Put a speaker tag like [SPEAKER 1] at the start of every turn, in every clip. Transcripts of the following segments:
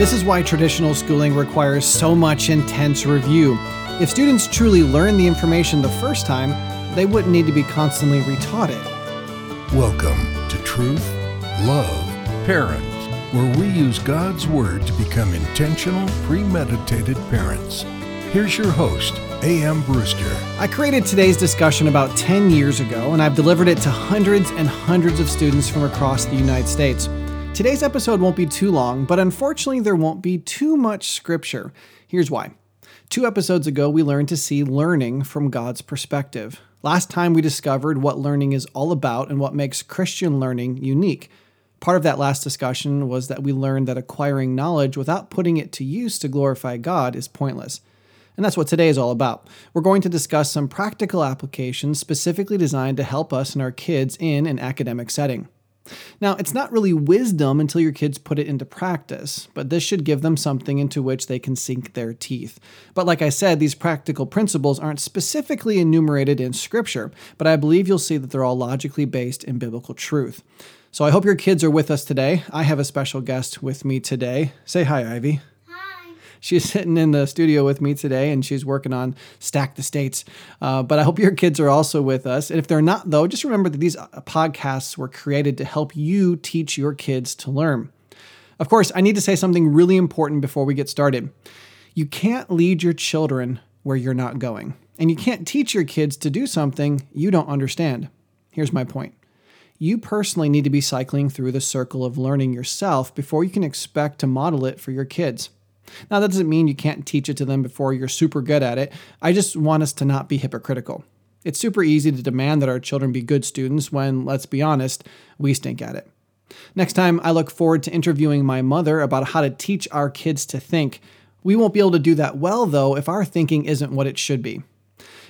[SPEAKER 1] This is why traditional schooling requires so much intense review. If students truly learn the information the first time, they wouldn't need to be constantly retaught it.
[SPEAKER 2] Welcome to Truth, Love, Parents, where we use God's Word to become intentional, premeditated parents. Here's your host, A.M. Brewster.
[SPEAKER 1] I created today's discussion about 10 years ago, and I've delivered it to hundreds and hundreds of students from across the United States. Today's episode won't be too long, but unfortunately, there won't be too much scripture. Here's why. Two episodes ago, we learned to see learning from God's perspective. Last time, we discovered what learning is all about and what makes Christian learning unique. Part of that last discussion was that we learned that acquiring knowledge without putting it to use to glorify God is pointless. And that's what today is all about. We're going to discuss some practical applications specifically designed to help us and our kids in an academic setting. Now, it's not really wisdom until your kids put it into practice, but this should give them something into which they can sink their teeth. But like I said, these practical principles aren't specifically enumerated in Scripture, but I believe you'll see that they're all logically based in biblical truth. So I hope your kids are with us today. I have a special guest with me today. Say hi, Ivy. She's sitting in the studio with me today and she's working on Stack the States. Uh, but I hope your kids are also with us. And if they're not, though, just remember that these uh, podcasts were created to help you teach your kids to learn. Of course, I need to say something really important before we get started. You can't lead your children where you're not going, and you can't teach your kids to do something you don't understand. Here's my point you personally need to be cycling through the circle of learning yourself before you can expect to model it for your kids. Now, that doesn't mean you can't teach it to them before you're super good at it. I just want us to not be hypocritical. It's super easy to demand that our children be good students when, let's be honest, we stink at it. Next time, I look forward to interviewing my mother about how to teach our kids to think. We won't be able to do that well, though, if our thinking isn't what it should be.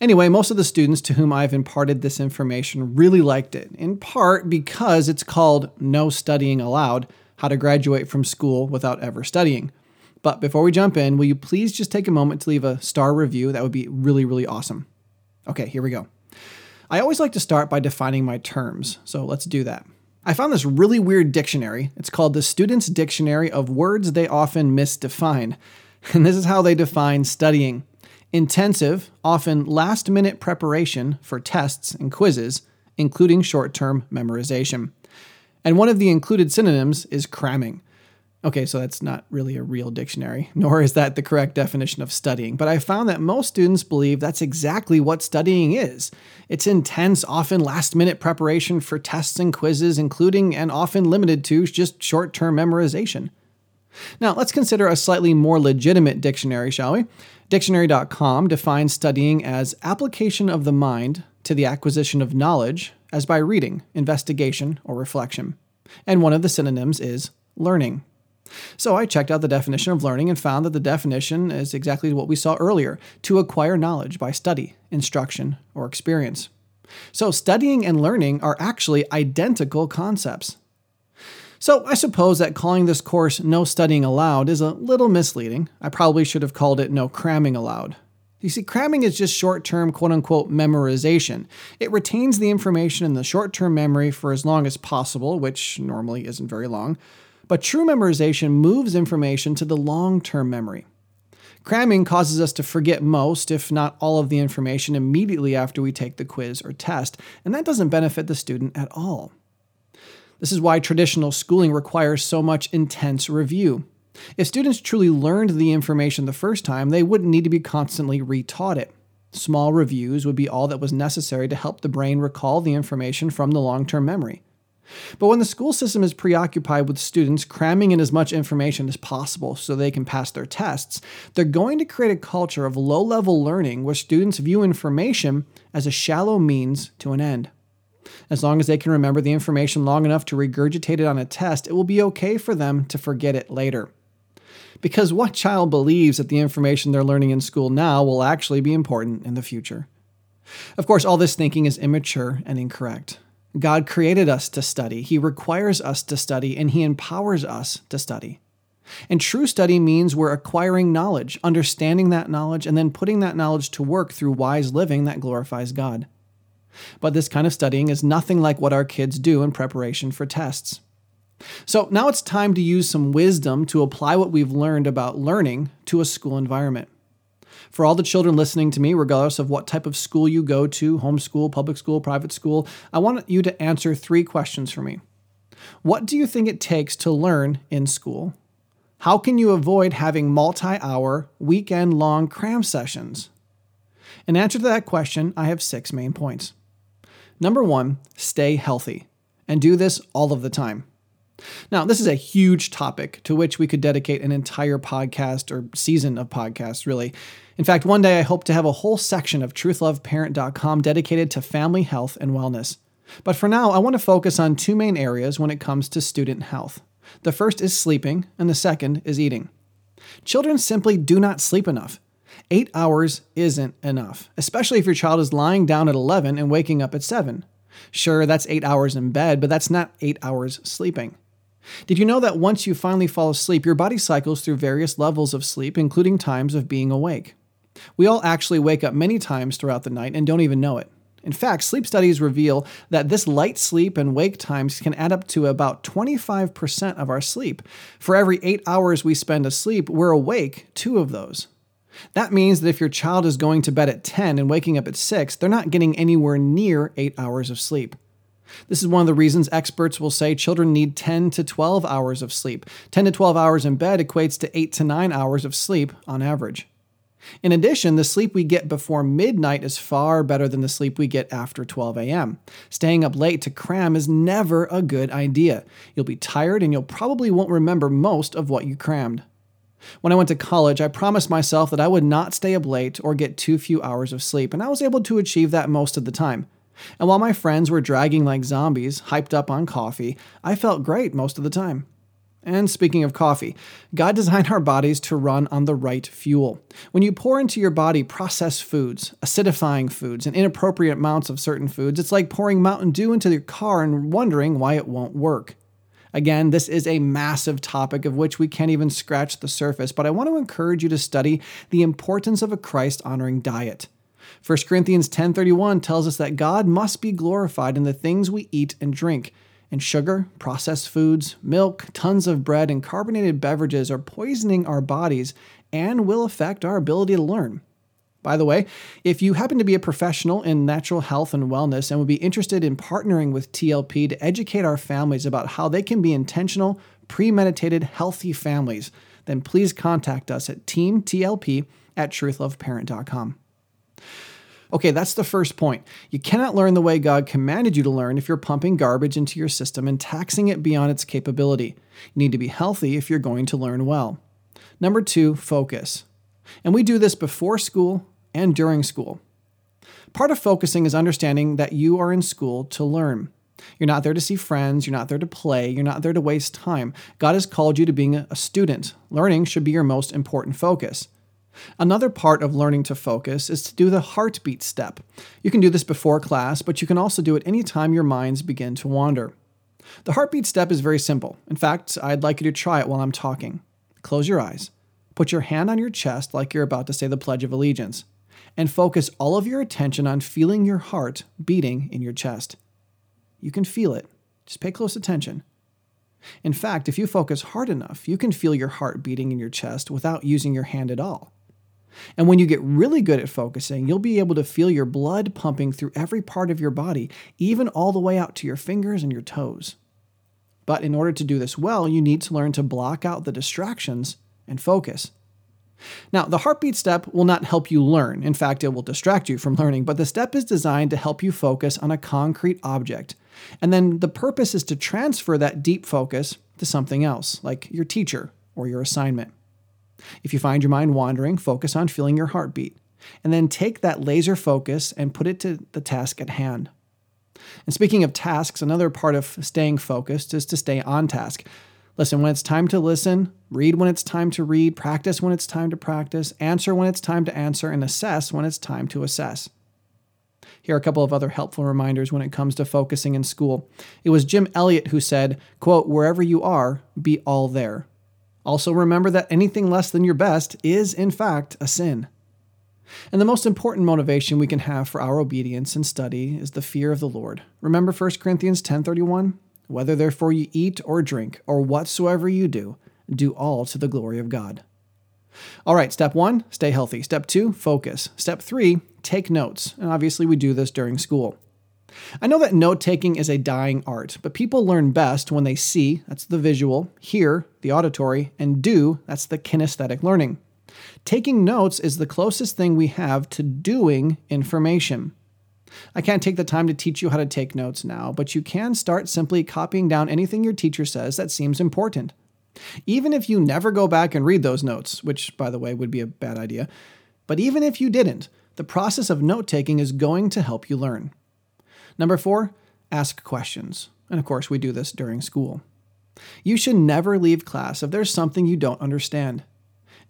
[SPEAKER 1] Anyway, most of the students to whom I've imparted this information really liked it, in part because it's called No Studying Allowed How to Graduate from School Without Ever Studying. But before we jump in, will you please just take a moment to leave a star review? That would be really, really awesome. Okay, here we go. I always like to start by defining my terms, so let's do that. I found this really weird dictionary. It's called the Student's Dictionary of Words They Often Misdefine. And this is how they define studying intensive, often last minute preparation for tests and quizzes, including short term memorization. And one of the included synonyms is cramming. Okay, so that's not really a real dictionary, nor is that the correct definition of studying. But I found that most students believe that's exactly what studying is. It's intense, often last minute preparation for tests and quizzes, including and often limited to just short term memorization. Now, let's consider a slightly more legitimate dictionary, shall we? Dictionary.com defines studying as application of the mind to the acquisition of knowledge as by reading, investigation, or reflection. And one of the synonyms is learning. So I checked out the definition of learning and found that the definition is exactly what we saw earlier to acquire knowledge by study, instruction, or experience. So studying and learning are actually identical concepts. So I suppose that calling this course No Studying Allowed is a little misleading. I probably should have called it No Cramming Allowed. You see, cramming is just short term, quote unquote, memorization. It retains the information in the short term memory for as long as possible, which normally isn't very long. But true memorization moves information to the long term memory. Cramming causes us to forget most, if not all, of the information immediately after we take the quiz or test, and that doesn't benefit the student at all. This is why traditional schooling requires so much intense review. If students truly learned the information the first time, they wouldn't need to be constantly retaught it. Small reviews would be all that was necessary to help the brain recall the information from the long term memory. But when the school system is preoccupied with students cramming in as much information as possible so they can pass their tests, they're going to create a culture of low level learning where students view information as a shallow means to an end. As long as they can remember the information long enough to regurgitate it on a test, it will be okay for them to forget it later. Because what child believes that the information they're learning in school now will actually be important in the future? Of course, all this thinking is immature and incorrect. God created us to study, He requires us to study, and He empowers us to study. And true study means we're acquiring knowledge, understanding that knowledge, and then putting that knowledge to work through wise living that glorifies God. But this kind of studying is nothing like what our kids do in preparation for tests. So now it's time to use some wisdom to apply what we've learned about learning to a school environment. For all the children listening to me, regardless of what type of school you go to homeschool, public school, private school I want you to answer three questions for me. What do you think it takes to learn in school? How can you avoid having multi hour, weekend long cram sessions? In answer to that question, I have six main points. Number one, stay healthy, and do this all of the time. Now, this is a huge topic to which we could dedicate an entire podcast or season of podcasts, really. In fact, one day I hope to have a whole section of truthloveparent.com dedicated to family health and wellness. But for now, I want to focus on two main areas when it comes to student health. The first is sleeping, and the second is eating. Children simply do not sleep enough. Eight hours isn't enough, especially if your child is lying down at 11 and waking up at 7. Sure, that's eight hours in bed, but that's not eight hours sleeping. Did you know that once you finally fall asleep, your body cycles through various levels of sleep, including times of being awake? We all actually wake up many times throughout the night and don't even know it. In fact, sleep studies reveal that this light sleep and wake times can add up to about 25% of our sleep. For every eight hours we spend asleep, we're awake two of those. That means that if your child is going to bed at 10 and waking up at 6, they're not getting anywhere near eight hours of sleep. This is one of the reasons experts will say children need 10 to 12 hours of sleep. 10 to 12 hours in bed equates to 8 to 9 hours of sleep on average. In addition, the sleep we get before midnight is far better than the sleep we get after 12 a.m. Staying up late to cram is never a good idea. You'll be tired and you'll probably won't remember most of what you crammed. When I went to college, I promised myself that I would not stay up late or get too few hours of sleep, and I was able to achieve that most of the time. And while my friends were dragging like zombies, hyped up on coffee, I felt great most of the time. And speaking of coffee, God designed our bodies to run on the right fuel. When you pour into your body processed foods, acidifying foods, and inappropriate amounts of certain foods, it's like pouring Mountain Dew into your car and wondering why it won't work. Again, this is a massive topic of which we can't even scratch the surface, but I want to encourage you to study the importance of a Christ honoring diet. 1 Corinthians 10:31 tells us that God must be glorified in the things we eat and drink. And sugar, processed foods, milk, tons of bread, and carbonated beverages are poisoning our bodies and will affect our ability to learn. By the way, if you happen to be a professional in natural health and wellness and would be interested in partnering with TLP to educate our families about how they can be intentional, premeditated, healthy families, then please contact us at teamtlp at truthloveparent.com. Okay, that's the first point. You cannot learn the way God commanded you to learn if you're pumping garbage into your system and taxing it beyond its capability. You need to be healthy if you're going to learn well. Number two, focus. And we do this before school and during school. Part of focusing is understanding that you are in school to learn. You're not there to see friends, you're not there to play, you're not there to waste time. God has called you to being a student. Learning should be your most important focus. Another part of learning to focus is to do the heartbeat step. You can do this before class, but you can also do it anytime your minds begin to wander. The heartbeat step is very simple. In fact, I'd like you to try it while I'm talking. Close your eyes, put your hand on your chest like you're about to say the Pledge of Allegiance, and focus all of your attention on feeling your heart beating in your chest. You can feel it. Just pay close attention. In fact, if you focus hard enough, you can feel your heart beating in your chest without using your hand at all. And when you get really good at focusing, you'll be able to feel your blood pumping through every part of your body, even all the way out to your fingers and your toes. But in order to do this well, you need to learn to block out the distractions and focus. Now, the heartbeat step will not help you learn. In fact, it will distract you from learning, but the step is designed to help you focus on a concrete object. And then the purpose is to transfer that deep focus to something else, like your teacher or your assignment. If you find your mind wandering, focus on feeling your heartbeat, and then take that laser focus and put it to the task at hand. And speaking of tasks, another part of staying focused is to stay on task. Listen when it's time to listen, read when it's time to read, practice when it's time to practice, answer when it's time to answer, and assess when it's time to assess. Here are a couple of other helpful reminders when it comes to focusing in school. It was Jim Elliot who said, quote, wherever you are, be all there. Also, remember that anything less than your best is, in fact, a sin. And the most important motivation we can have for our obedience and study is the fear of the Lord. Remember 1 Corinthians 10:31? whether therefore you eat or drink, or whatsoever you do, do all to the glory of God. All right, step one, stay healthy. Step two, focus. Step three, take notes. And obviously, we do this during school. I know that note taking is a dying art, but people learn best when they see, that's the visual, hear, the auditory, and do, that's the kinesthetic learning. Taking notes is the closest thing we have to doing information. I can't take the time to teach you how to take notes now, but you can start simply copying down anything your teacher says that seems important. Even if you never go back and read those notes, which, by the way, would be a bad idea, but even if you didn't, the process of note taking is going to help you learn. Number four, ask questions. And of course, we do this during school. You should never leave class if there's something you don't understand.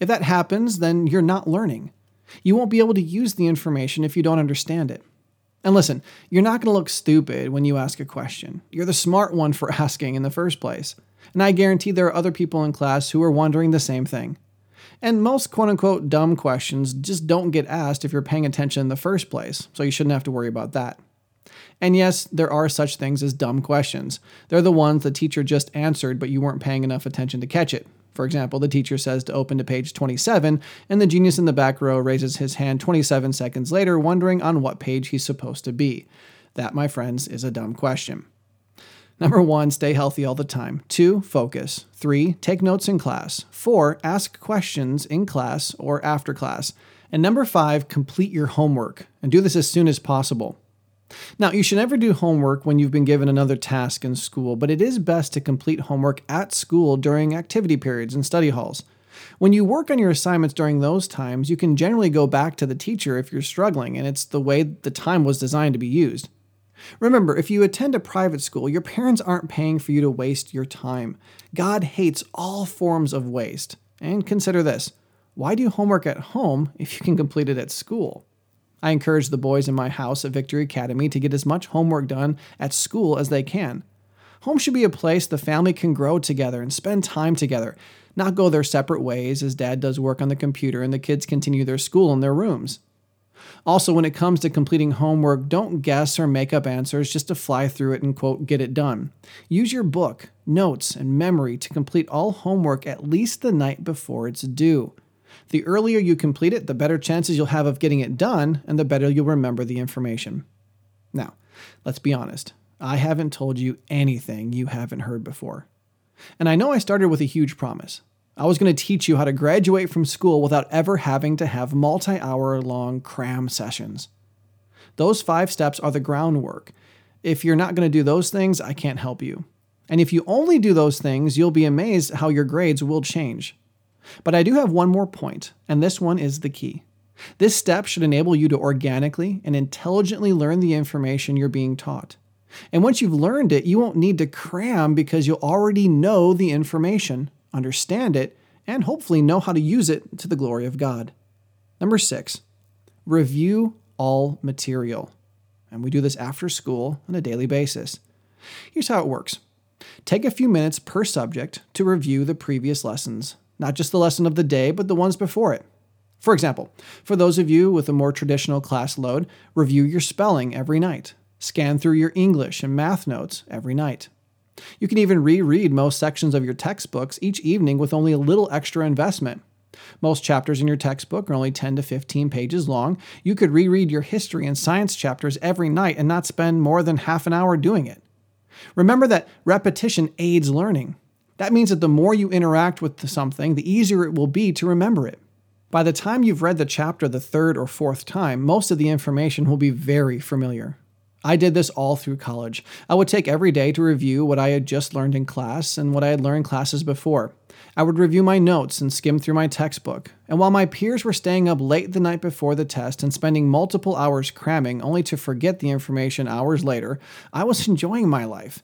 [SPEAKER 1] If that happens, then you're not learning. You won't be able to use the information if you don't understand it. And listen, you're not going to look stupid when you ask a question. You're the smart one for asking in the first place. And I guarantee there are other people in class who are wondering the same thing. And most quote unquote dumb questions just don't get asked if you're paying attention in the first place, so you shouldn't have to worry about that. And yes, there are such things as dumb questions. They're the ones the teacher just answered, but you weren't paying enough attention to catch it. For example, the teacher says to open to page 27, and the genius in the back row raises his hand 27 seconds later, wondering on what page he's supposed to be. That, my friends, is a dumb question. Number one, stay healthy all the time. Two, focus. Three, take notes in class. Four, ask questions in class or after class. And number five, complete your homework and do this as soon as possible. Now, you should never do homework when you've been given another task in school, but it is best to complete homework at school during activity periods and study halls. When you work on your assignments during those times, you can generally go back to the teacher if you're struggling, and it's the way the time was designed to be used. Remember, if you attend a private school, your parents aren't paying for you to waste your time. God hates all forms of waste. And consider this why do homework at home if you can complete it at school? I encourage the boys in my house at Victory Academy to get as much homework done at school as they can. Home should be a place the family can grow together and spend time together, not go their separate ways as dad does work on the computer and the kids continue their school in their rooms. Also, when it comes to completing homework, don't guess or make up answers just to fly through it and quote, get it done. Use your book, notes, and memory to complete all homework at least the night before it's due. The earlier you complete it, the better chances you'll have of getting it done, and the better you'll remember the information. Now, let's be honest. I haven't told you anything you haven't heard before. And I know I started with a huge promise. I was going to teach you how to graduate from school without ever having to have multi hour long cram sessions. Those five steps are the groundwork. If you're not going to do those things, I can't help you. And if you only do those things, you'll be amazed how your grades will change. But I do have one more point, and this one is the key. This step should enable you to organically and intelligently learn the information you're being taught. And once you've learned it, you won't need to cram because you'll already know the information, understand it, and hopefully know how to use it to the glory of God. Number six, review all material. And we do this after school on a daily basis. Here's how it works take a few minutes per subject to review the previous lessons not just the lesson of the day, but the ones before it. For example, for those of you with a more traditional class load, review your spelling every night. Scan through your English and math notes every night. You can even reread most sections of your textbooks each evening with only a little extra investment. Most chapters in your textbook are only 10 to 15 pages long. You could reread your history and science chapters every night and not spend more than half an hour doing it. Remember that repetition aids learning. That means that the more you interact with something, the easier it will be to remember it. By the time you've read the chapter the third or fourth time, most of the information will be very familiar. I did this all through college. I would take every day to review what I had just learned in class and what I had learned classes before. I would review my notes and skim through my textbook. And while my peers were staying up late the night before the test and spending multiple hours cramming only to forget the information hours later, I was enjoying my life.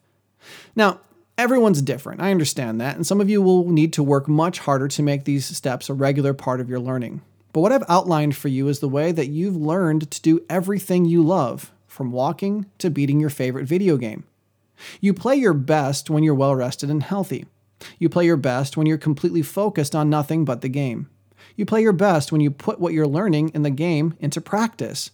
[SPEAKER 1] Now, Everyone's different. I understand that, and some of you will need to work much harder to make these steps a regular part of your learning. But what I've outlined for you is the way that you've learned to do everything you love, from walking to beating your favorite video game. You play your best when you're well rested and healthy. You play your best when you're completely focused on nothing but the game. You play your best when you put what you're learning in the game into practice.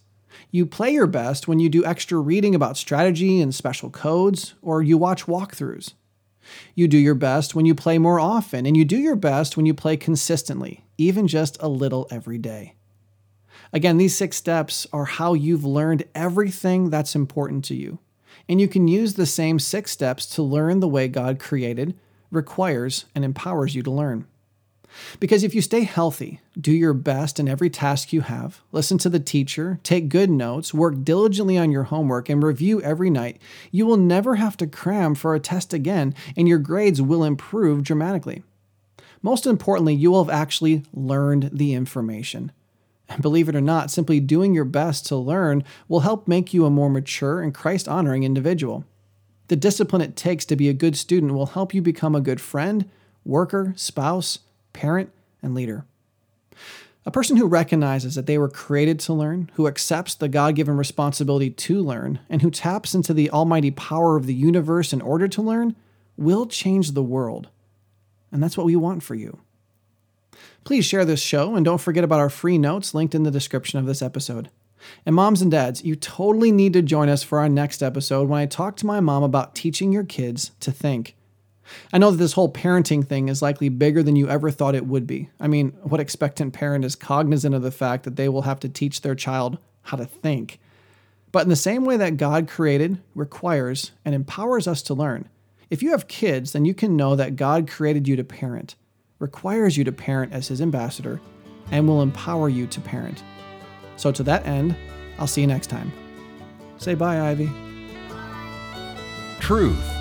[SPEAKER 1] You play your best when you do extra reading about strategy and special codes, or you watch walkthroughs. You do your best when you play more often, and you do your best when you play consistently, even just a little every day. Again, these six steps are how you've learned everything that's important to you. And you can use the same six steps to learn the way God created, requires, and empowers you to learn. Because if you stay healthy, do your best in every task you have, listen to the teacher, take good notes, work diligently on your homework, and review every night, you will never have to cram for a test again, and your grades will improve dramatically. Most importantly, you will have actually learned the information. And believe it or not, simply doing your best to learn will help make you a more mature and Christ honoring individual. The discipline it takes to be a good student will help you become a good friend, worker, spouse, parent, and leader. A person who recognizes that they were created to learn, who accepts the God given responsibility to learn, and who taps into the almighty power of the universe in order to learn, will change the world. And that's what we want for you. Please share this show and don't forget about our free notes linked in the description of this episode. And moms and dads, you totally need to join us for our next episode when I talk to my mom about teaching your kids to think. I know that this whole parenting thing is likely bigger than you ever thought it would be. I mean, what expectant parent is cognizant of the fact that they will have to teach their child how to think? But in the same way that God created, requires, and empowers us to learn, if you have kids, then you can know that God created you to parent requires you to parent as his ambassador, and will empower you to parent. So, to that end, I'll see you next time. Say bye, Ivy.
[SPEAKER 2] Truth,